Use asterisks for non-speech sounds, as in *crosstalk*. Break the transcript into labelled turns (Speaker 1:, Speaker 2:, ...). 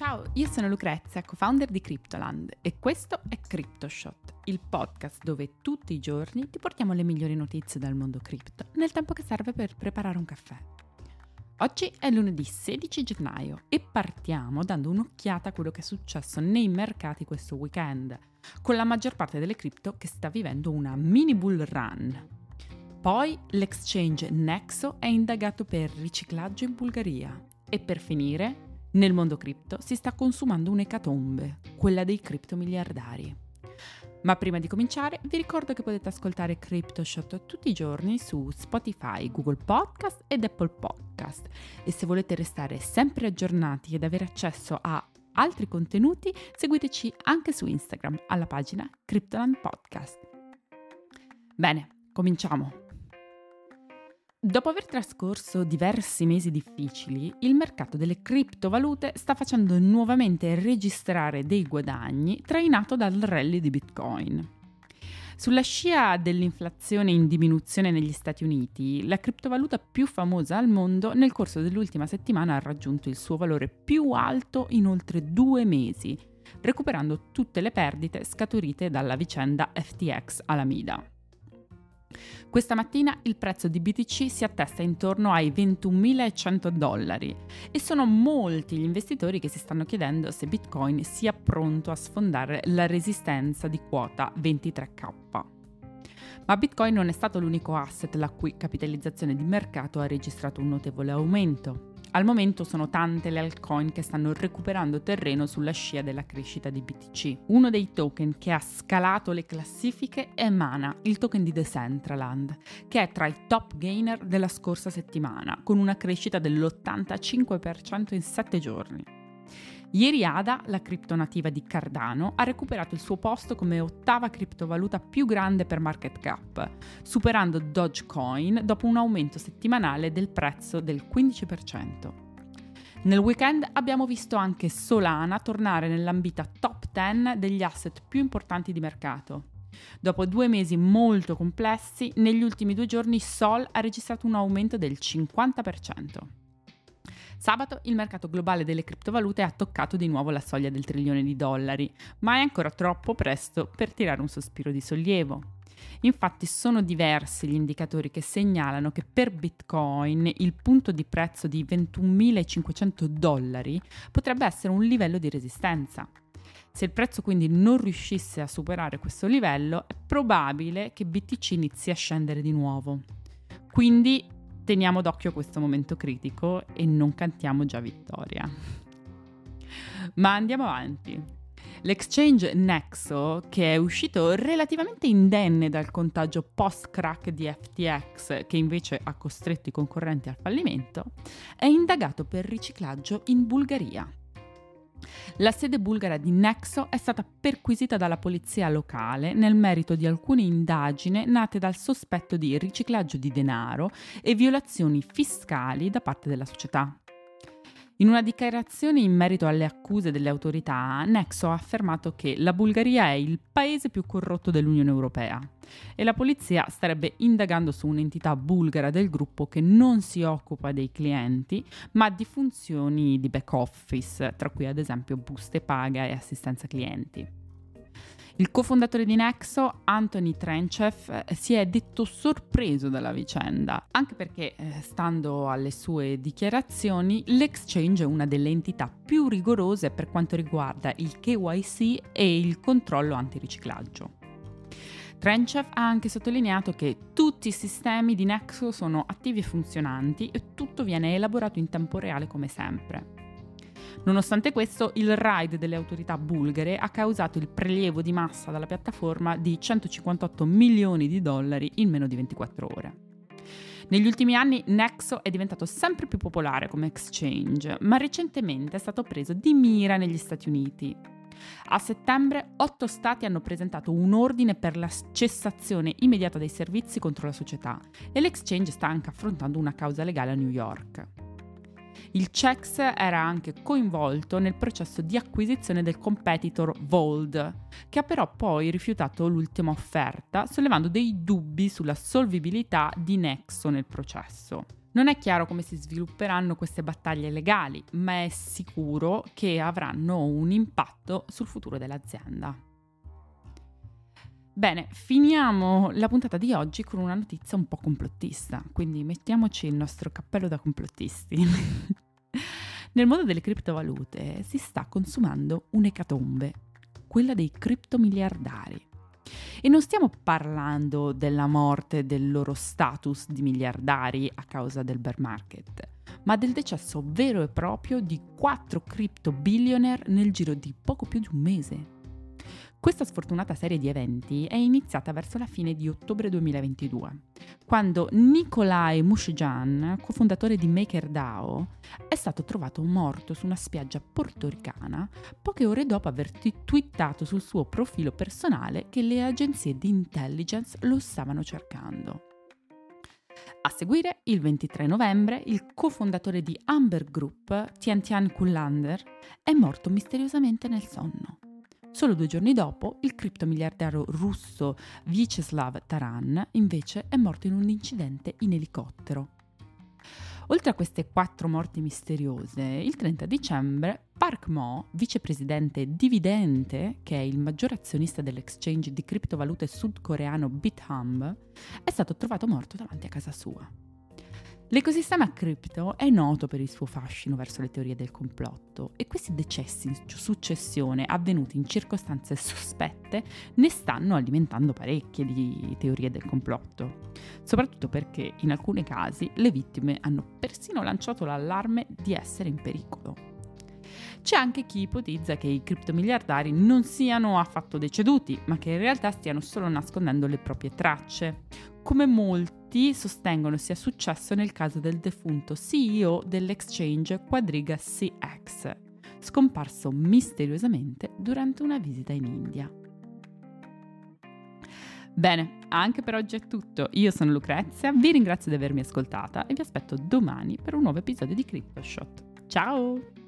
Speaker 1: Ciao, io sono Lucrezia, co-founder di Cryptoland e questo è CryptoShot, il podcast dove tutti i giorni ti portiamo le migliori notizie dal mondo cripto nel tempo che serve per preparare un caffè. Oggi è lunedì 16 gennaio e partiamo dando un'occhiata a quello che è successo nei mercati questo weekend, con la maggior parte delle cripto che sta vivendo una mini bull run. Poi l'exchange Nexo è indagato per riciclaggio in Bulgaria e per finire nel mondo cripto si sta consumando un'ecatombe, quella dei criptomiliardari. Ma prima di cominciare vi ricordo che potete ascoltare CryptoShot tutti i giorni su Spotify, Google Podcast ed Apple Podcast e se volete restare sempre aggiornati ed avere accesso a altri contenuti seguiteci anche su Instagram alla pagina Cryptoland Podcast. Bene, cominciamo! Dopo aver trascorso diversi mesi difficili, il mercato delle criptovalute sta facendo nuovamente registrare dei guadagni trainato dal rally di Bitcoin. Sulla scia dell'inflazione in diminuzione negli Stati Uniti, la criptovaluta più famosa al mondo nel corso dell'ultima settimana ha raggiunto il suo valore più alto in oltre due mesi, recuperando tutte le perdite scaturite dalla vicenda FTX Alameda. Questa mattina il prezzo di BTC si attesta intorno ai 21.100 dollari e sono molti gli investitori che si stanno chiedendo se Bitcoin sia pronto a sfondare la resistenza di quota 23k. Ma Bitcoin non è stato l'unico asset la cui capitalizzazione di mercato ha registrato un notevole aumento. Al momento sono tante le altcoin che stanno recuperando terreno sulla scia della crescita di BTC. Uno dei token che ha scalato le classifiche è Mana, il token di Decentraland, che è tra i top gainer della scorsa settimana, con una crescita dell'85% in 7 giorni. Ieri ADA, la criptonativa di Cardano, ha recuperato il suo posto come ottava criptovaluta più grande per market cap, superando Dogecoin dopo un aumento settimanale del prezzo del 15%. Nel weekend abbiamo visto anche Solana tornare nell'ambita top 10 degli asset più importanti di mercato. Dopo due mesi molto complessi, negli ultimi due giorni Sol ha registrato un aumento del 50%. Sabato il mercato globale delle criptovalute ha toccato di nuovo la soglia del trilione di dollari, ma è ancora troppo presto per tirare un sospiro di sollievo. Infatti sono diversi gli indicatori che segnalano che per Bitcoin il punto di prezzo di 21.500 dollari potrebbe essere un livello di resistenza. Se il prezzo quindi non riuscisse a superare questo livello, è probabile che BTC inizi a scendere di nuovo. Quindi teniamo d'occhio questo momento critico e non cantiamo già vittoria. Ma andiamo avanti. L'exchange Nexo, che è uscito relativamente indenne dal contagio post-crack di FTX, che invece ha costretto i concorrenti al fallimento, è indagato per riciclaggio in Bulgaria. La sede bulgara di Nexo è stata perquisita dalla polizia locale nel merito di alcune indagini nate dal sospetto di riciclaggio di denaro e violazioni fiscali da parte della società. In una dichiarazione in merito alle accuse delle autorità, Nexo ha affermato che la Bulgaria è il paese più corrotto dell'Unione Europea e la polizia starebbe indagando su un'entità bulgara del gruppo che non si occupa dei clienti, ma di funzioni di back office, tra cui ad esempio buste paga e assistenza clienti. Il cofondatore di Nexo, Anthony Trenchev, eh, si è detto sorpreso dalla vicenda, anche perché, eh, stando alle sue dichiarazioni, l'exchange è una delle entità più rigorose per quanto riguarda il KYC e il controllo antiriciclaggio. Trenchev ha anche sottolineato che tutti i sistemi di Nexo sono attivi e funzionanti e tutto viene elaborato in tempo reale come sempre. Nonostante questo, il raid delle autorità bulgare ha causato il prelievo di massa dalla piattaforma di 158 milioni di dollari in meno di 24 ore. Negli ultimi anni Nexo è diventato sempre più popolare come exchange, ma recentemente è stato preso di mira negli Stati Uniti. A settembre otto stati hanno presentato un ordine per la cessazione immediata dei servizi contro la società e l'exchange sta anche affrontando una causa legale a New York. Il CEX era anche coinvolto nel processo di acquisizione del competitor Vold, che ha però poi rifiutato l'ultima offerta, sollevando dei dubbi sulla solvibilità di Nexo nel processo. Non è chiaro come si svilupperanno queste battaglie legali, ma è sicuro che avranno un impatto sul futuro dell'azienda. Bene, finiamo la puntata di oggi con una notizia un po' complottista, quindi mettiamoci il nostro cappello da complottisti. *laughs* Nel mondo delle criptovalute si sta consumando un'ecatombe, quella dei criptomiliardari. E non stiamo parlando della morte del loro status di miliardari a causa del bear market, ma del decesso vero e proprio di 4 crypto billionaire nel giro di poco più di un mese. Questa sfortunata serie di eventi è iniziata verso la fine di ottobre 2022, quando Nikolai Mushjan, cofondatore di MakerDAO, è stato trovato morto su una spiaggia portoricana poche ore dopo aver twittato sul suo profilo personale che le agenzie di intelligence lo stavano cercando. A seguire, il 23 novembre, il cofondatore di Amber Group, Tiantian Kullander, è morto misteriosamente nel sonno. Solo due giorni dopo, il criptomiliardario russo Vyacheslav Taran invece è morto in un incidente in elicottero. Oltre a queste quattro morti misteriose, il 30 dicembre Park Mo, vicepresidente dividente, che è il maggiore azionista dell'exchange di criptovalute sudcoreano BitHub, è stato trovato morto davanti a casa sua. L'ecosistema cripto è noto per il suo fascino verso le teorie del complotto e questi decessi in successione avvenuti in circostanze sospette ne stanno alimentando parecchie di teorie del complotto, soprattutto perché in alcuni casi le vittime hanno persino lanciato l'allarme di essere in pericolo. C'è anche chi ipotizza che i criptomiliardari non siano affatto deceduti, ma che in realtà stiano solo nascondendo le proprie tracce, come molti sostengono sia successo nel caso del defunto CEO dell'exchange Quadriga CX, scomparso misteriosamente durante una visita in India. Bene, anche per oggi è tutto. Io sono Lucrezia, vi ringrazio di avermi ascoltata e vi aspetto domani per un nuovo episodio di CryptoShot. Ciao!